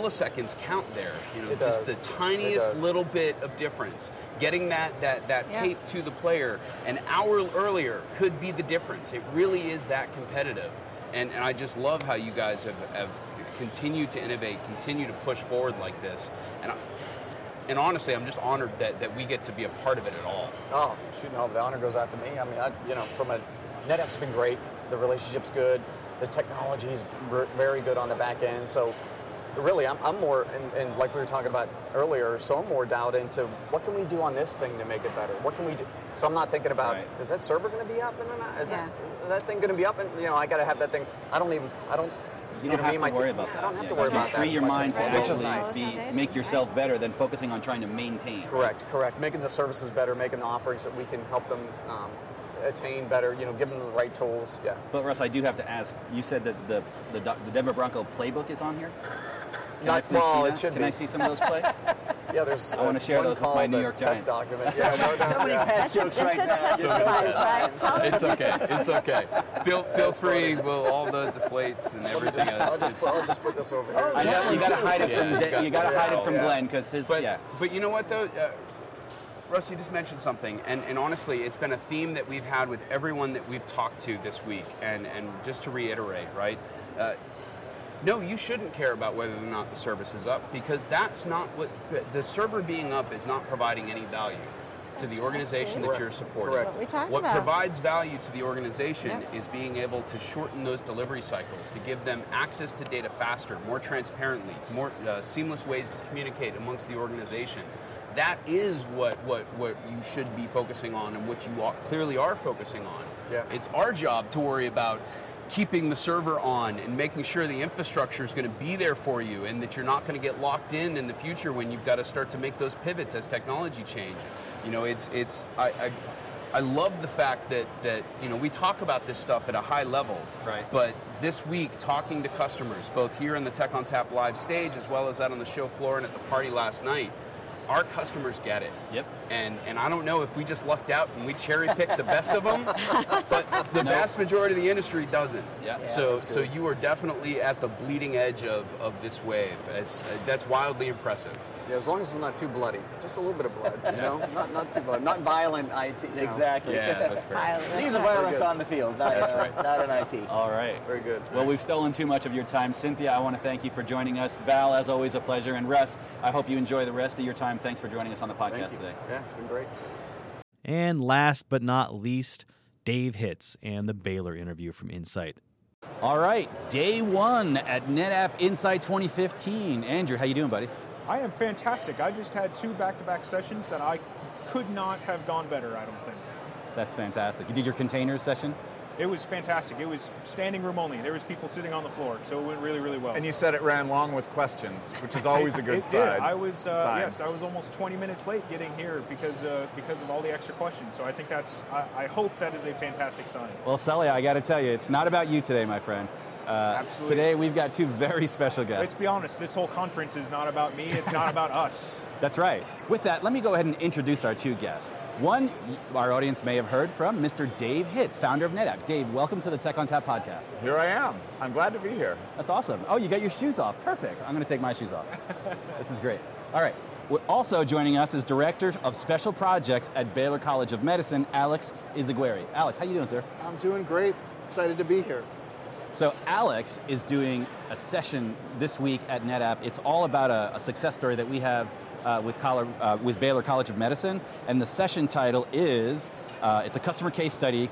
milliseconds count there. You know, It just does. the tiniest little bit of difference. Getting that that that Yeah. tape to the player an hour earlier could be the difference. It really is that competitive. And, and I just love how you guys have, have continued to innovate, continue to push forward like this. And I, and honestly, I'm just honored that, that we get to be a part of it at all. Oh, shoot, no, the honor goes out to me. I mean, I, you know, from a NetApp's been great. The relationship's good. The technology's r- very good on the back end. So, really, I'm, I'm more, and, and like we were talking about earlier, so I'm more dialed into what can we do on this thing to make it better? What can we do? So I'm not thinking about Right. is that server going to be up and not? Is, Yeah. that, is that thing going to be up? And you know, I got to have that thing. I don't even. I don't. You know, don't have to worry about that. I don't have Yeah, to worry you about that. Free your mind to Which is actually nice. be, make yourself better than focusing on trying to maintain. Correct, correct. Making the services better, making the offerings that we can help them um, attain better. You know, give them the right tools. Yeah. But Russ, I do have to ask. You said that the the, the Denver Bronco playbook is on here. Can I Not- please well, see it should Can be. I see some of those plays? Yeah, there's. I wanna uh, share one those with my New York test Giants. document. Yeah, no, no, So many yeah. past jokes That's right a now. test prize, right? Tell them- It's okay. It's okay. Feel feel free. We'll all the deflates and everything I'll else. just, I'll just put this over here. I know you got to hide it from you got- you got to hide it from. Glenn because his But yeah. but you know what though, uh, Russ, you just mentioned something, and, and honestly, it's been a theme that we've had with everyone that we've talked to this week. And and just to reiterate, right? Uh, no, you shouldn't care about whether or not the service is up because that's not what the server being up is not providing any value to the organization that Correct. you're supporting. Correct. What we What about. provides value to the organization is being able to shorten those delivery cycles, to give them access to data faster, more transparently, more uh, seamless ways to communicate amongst the organization. That is what, what, what you should be focusing on and what you are, clearly are focusing on. Yeah. It's our job to worry about keeping the server on and making sure the infrastructure is going to be there for you and that you're not going to get locked in in the future when you've got to start to make those pivots as technology change. You know, it's it's I, I I love the fact that that you know we talk about this stuff at a high level, Right. But this week, talking to customers, both here in the Tech ONTAP live stage as well as out on the show floor and at the party last night, our customers get it. Yep. And and I don't know if we just lucked out and we cherry picked the best of them, but the vast majority of the industry doesn't. Yeah. Yeah, so so you are definitely at the bleeding edge of, of this wave. As, uh, that's wildly impressive. Yeah, as long as it's not too bloody, just a little bit of blood. You know, not not too bloody, not violent. It. You know. Exactly. Yeah, that's great. Violent, that's These are right. violence on the field, not, that's uh, not in IT. All right. Very good. Well, we've stolen too much of your time. Cynthia, I want to thank you for joining us. Val, as always, a pleasure. And Russ, I hope you enjoy the rest of your time. Thanks for joining us on the podcast Thank you. today. Yeah, it's been great. And last but not least, Dave Hitz and the Baylor interview from Insight. All right, day one at NetApp Insight 2015. Andrew, how you doing, buddy? I am fantastic. I just had two back-to-back sessions that I could not have gone better. I don't think. That's fantastic. You did your containers session? It was fantastic. It was standing room only. There was people sitting on the floor, so it went really, really well. And you said it ran long with questions, which is always a good it sign. Did. I was uh, sign. yes, I was almost 20 minutes late getting here because uh, because of all the extra questions. So I think that's I, I hope that is a fantastic sign. Well, Sully, I got to tell you, it's not about you today, my friend. Uh, Absolutely. Today we've got two very special guests. Let's be honest. This whole conference is not about me. It's not about us. That's right. With that, let me go ahead and introduce our two guests. One, our audience may have heard from Mr. Dave Hitz, founder of NetApp. Dave, welcome to the Tech ONTAP podcast. Here I am. I'm glad to be here. That's awesome. Oh, you got your shoes off. Perfect. I'm going to take my shoes off. this is great. All right. Also joining us is Director of Special Projects at Baylor College of Medicine, Alex Izaguirre. Alex, how you doing, sir? I'm doing great. Excited to be here. So Alex is doing a session this week at NetApp. It's all about a, a success story that we have uh, with, Collar, uh, with Baylor College of Medicine, and the session title is uh, it's a customer case study,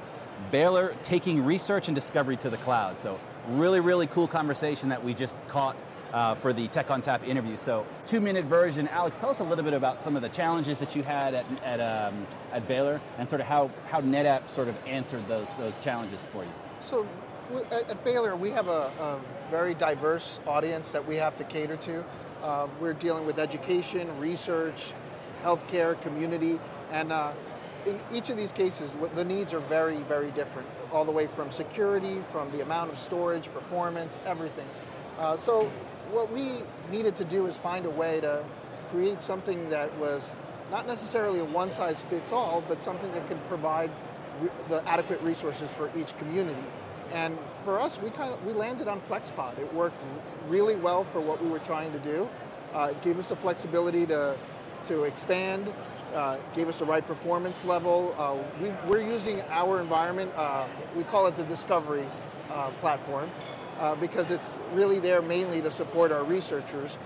Baylor taking research and discovery to the cloud. So really, really cool conversation that we just caught. Uh, for the Tech ONTAP interview. So, two minute version. Alex, tell us a little bit about some of the challenges that you had at, at, um, at Baylor and sort of how, how NetApp sort of answered those, those challenges for you. So, at, at Baylor, we have a, a very diverse audience that we have to cater to. Uh, we're dealing with education, research, healthcare, community, and uh, in each of these cases, the needs are very, very different, all the way from security, from the amount of storage, performance, everything. Uh, so, what we needed to do is find a way to create something that was not necessarily a one size fits all, but something that could provide the adequate resources for each community. And for us, we kind of we landed on FlexPod. It worked really well for what we were trying to do. Uh, it gave us the flexibility to to expand, uh, gave us the right performance level. Uh, we, we're using our environment. Uh, we call it the Discovery uh, platform uh, because it's really there mainly to support our researchers.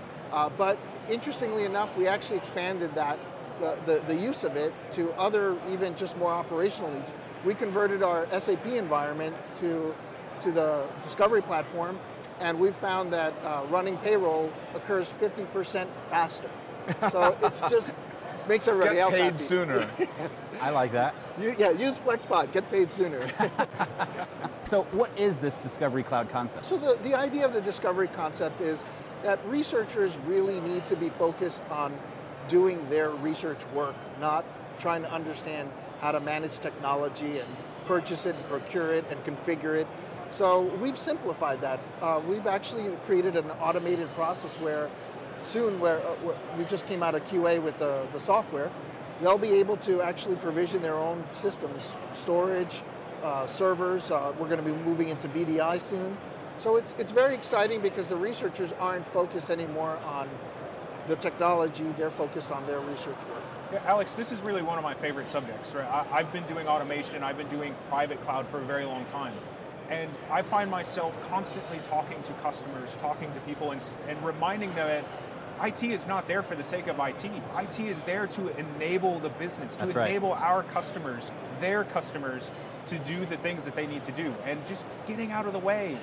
But interestingly enough, we actually expanded that the, the, the use of it to other even just more operational needs. We converted our SAP environment to to the Discovery platform, and we found that uh, running payroll occurs 50% faster. So it's just makes everybody Get else paid happy. sooner. I like that. You, yeah, use FlexPod, get paid sooner. So, what is this Discovery Cloud concept? So the, the idea of the discovery concept is that researchers really need to be focused on doing their research work, not trying to understand how to manage technology and purchase it and procure it and configure it. So we've simplified that. Uh, we've actually created an automated process where soon, where, uh, we just came out of QA with the, the software, they'll be able to actually provision their own systems, storage, uh, servers. Uh, we're going to be moving into VDI soon. So it's, it's very exciting because the researchers aren't focused anymore on the technology, they're focused on their research work. Alex, this is really one of my favorite subjects. Right? I, I've been doing automation, I've been doing private cloud for a very long time. And I find myself constantly talking to customers, talking to people, and, and reminding them that IT is not there for the sake of IT. IT is there to enable the business, to That's right. enable our customers, their customers, to do the things that they need to do. And just getting out of the way,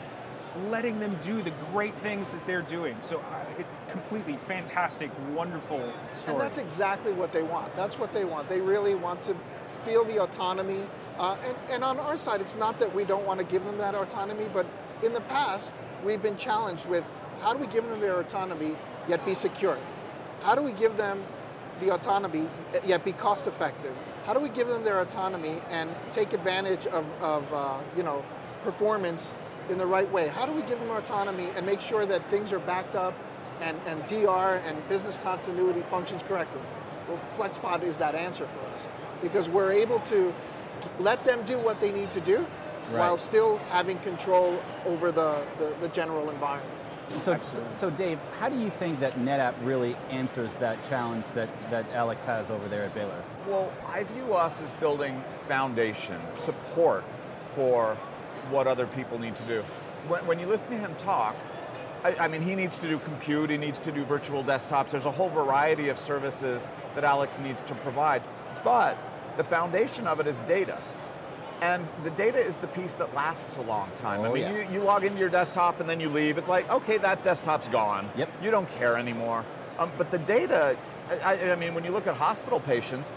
letting them do the great things that they're doing. So, uh, it, completely fantastic, wonderful story. And that's exactly what they want. That's what they want. They really want to feel the autonomy. Uh, and, and on our side, it's not that we don't want to give them that autonomy, but in the past, we've been challenged with how do we give them their autonomy yet be secure? How do we give them the autonomy yet be cost effective? How do we give them their autonomy and take advantage of, of uh, you know, performance in the right way? How do we give them autonomy and make sure that things are backed up and, and DR and business continuity functions correctly? Well, FlexPod is that answer for us because we're able to let them do what they need to do while still having control over the, the, the general environment. So, so, Dave, how do you think that NetApp really answers that challenge that, that Alex has over there at Baylor? Well, I view us as building foundation, support for what other people need to do. When, when you listen to him talk, I, I mean, he needs to do compute, he needs to do virtual desktops. There's a whole variety of services that Alex needs to provide. But the foundation of it is data. And the data is the piece that lasts a long time. I Oh, mean, yeah. you, you log into your desktop and then you leave. It's like, okay, that desktop's gone. Yep. You don't care anymore. Um, but the data, I, I- I mean, when you look at hospital patients,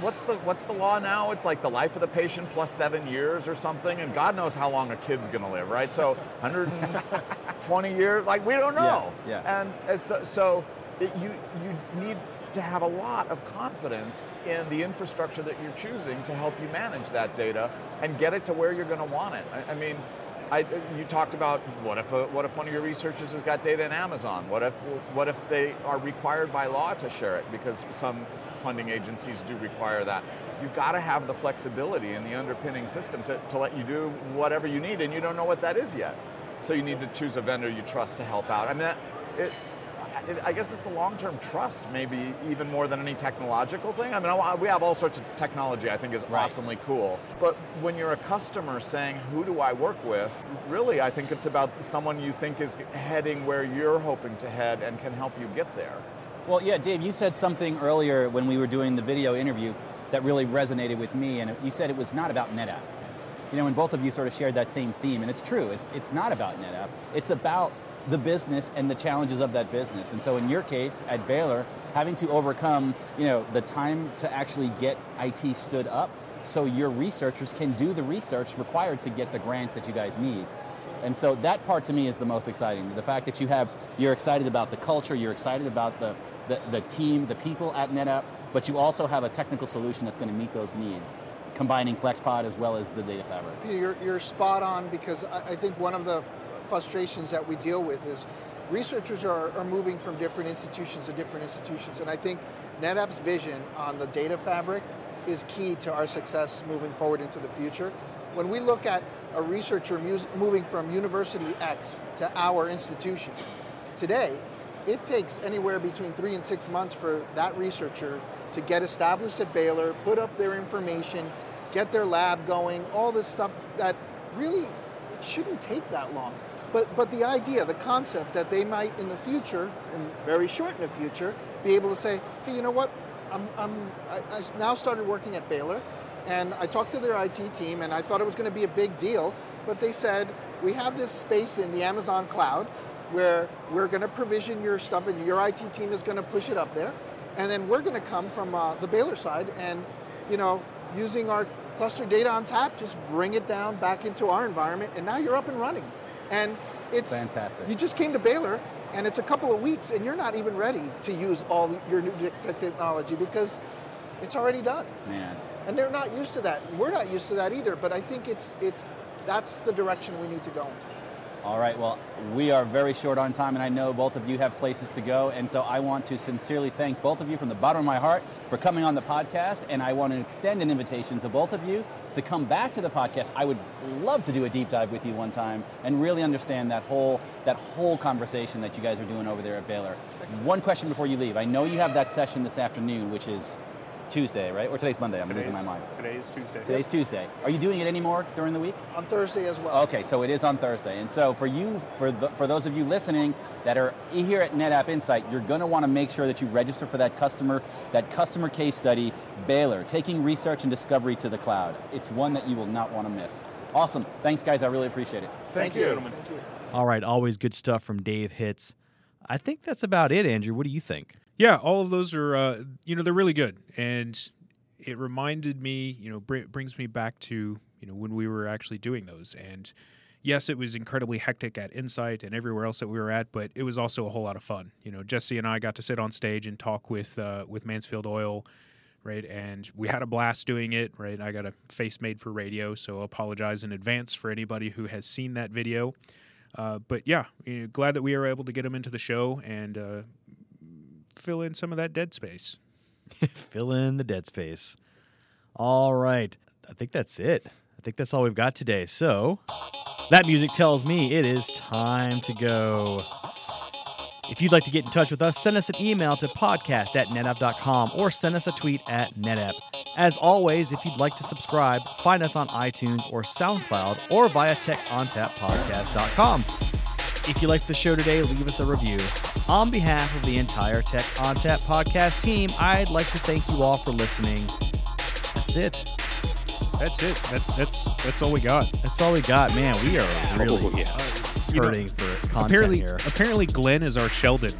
what's the what's the law now? It's like the life of the patient plus seven years or something, and God knows how long a kid's going to live, right? So 120 years, like we don't know. Yeah, yeah. And uh, so, so it, you you need to have a lot of confidence in the infrastructure that you're choosing to help you manage that data and get it to where you're going to want it. I, I mean. I, you talked about what if a, what if one of your researchers has got data in Amazon? What if what if they are required by law to share it because some funding agencies do require that? You've got to have the flexibility in the underpinning system to, to let you do whatever you need, and you don't know what that is yet. So you need to choose a vendor you trust to help out. I mean, that, it, I- I guess it's a long-term trust, maybe even more than any technological thing. I mean, I- we have all sorts of technology. I think is awesomely cool. But when you're a customer saying, "Who do I work with?" Really, I think it's about someone you think is heading where you're hoping to head and can help you get there. Well, yeah, Dave, you said something earlier when we were doing the video interview that really resonated with me, and you said it was not about NetApp. You know, and both of you sort of shared that same theme, and it's true. It's it's not about NetApp. It's about the business and the challenges of that business. And so, in your case at Baylor, having to overcome, you know, the time to actually get IT stood up, so your researchers can do the research required to get the grants that you guys need. And so that part to me is the most exciting. The fact that you have, you're excited about the culture, you're excited about the, the, the team, the people at NetApp, but you also have a technical solution that's going to meet those needs, combining FlexPod as well as the data fabric. You're, you're spot on because I, I think one of the frustrations that we deal with is researchers are, are moving from different institutions to different institutions. And I think NetApp's vision on the data fabric is key to our success moving forward into the future. When we look at a researcher moving from University X to our institution. Today, it takes anywhere between three and six months for that researcher to get established at Baylor, put up their information, get their lab going, all this stuff that really shouldn't take that long. But, but the idea, the concept that they might in the future, and very short in the future, be able to say, hey, you know what? I'm, I'm, I, I now started working at Baylor, and I talked to their IT team, and I thought it was going to be a big deal. But they said, we have this space in the Amazon cloud where we're going to provision your stuff, and your IT team is going to push it up there. And then we're going to come from uh, the Baylor side and, you know, using our cluster Data ONTAP, just bring it down back into our environment, and now you're up and running. And it's Fantastic. You just came to Baylor, and it's a couple of weeks, and you're not even ready to use all your new technology because it's already done. Man. And they're not used to that. We're not used to that either. But I think it's it's that's the direction we need to go. All right, well, we are very short on time, and I know both of you have places to go. And so I want to sincerely thank both of you from the bottom of my heart for coming on the podcast. And I want to extend an invitation to both of you to come back to the podcast. I would love to do a deep dive with you one time and really understand that whole that whole conversation that you guys are doing over there at Baylor. One question before you leave. I know you have that session this afternoon, which is Tuesday, right? Or today's Monday. I'm losing my mind. Today's Tuesday. Today's Tuesday. Are you doing it anymore during the week? On Thursday as well. Okay, so it is on Thursday. And so for you, for the, for those of you listening that are here at NetApp Insight, you're going to want to make sure that you register for that customer that customer case study, Baylor, taking research and discovery to the cloud. It's one that you will not want to miss. Awesome. Thanks, guys. I really appreciate it. Thank, you, gentlemen. Thank you. All right, always good stuff from Dave Hitz. I think that's about it, Andrew. What do you think? Yeah, all of those are, uh, you know, they're really good, and it reminded me, you know, br- brings me back to, you know, when we were actually doing those. And yes, it was incredibly hectic at Insight and everywhere else that we were at, but it was also a whole lot of fun. You know, Jesse and I got to sit on stage and talk with uh, with Mansfield Oil, right? And we had a blast doing it, right? I got a face made for radio, so apologize in advance for anybody who has seen that video. Uh, but yeah, you know, glad that we were able to get them into the show and uh, fill in some of that dead space. Fill in the dead space. All right. I think that's it. I think that's all we've got today. So, that music tells me it is time to go. If you'd like to get in touch with us, send us an email to podcast at netapp.com or send us a tweet at netapp. As always, if you'd like to subscribe, find us on iTunes or SoundCloud or via techontappodcast.com. If you liked the show today, leave us a review. On behalf of the entire Tech ONTAP podcast team, I'd like to thank you all for listening. That's it. That's it. That, that's that's all we got. That's all we got, man. We are really oh, You know, hurting for content apparently, here. apparently, Glenn is our Sheldon.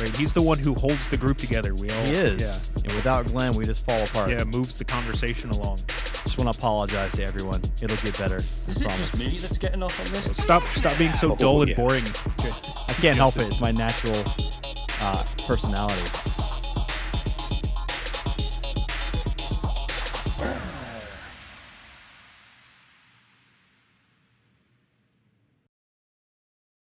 Right? He's the one who holds the group together. We all He is. Yeah. And without Glenn, we just fall apart. Yeah, moves the conversation along. I just want to apologize to everyone. It'll get better. I Is it just me that's getting off on this? Stop stop being so Oh, dull and yeah. boring. I can't help it. It's my natural uh, personality.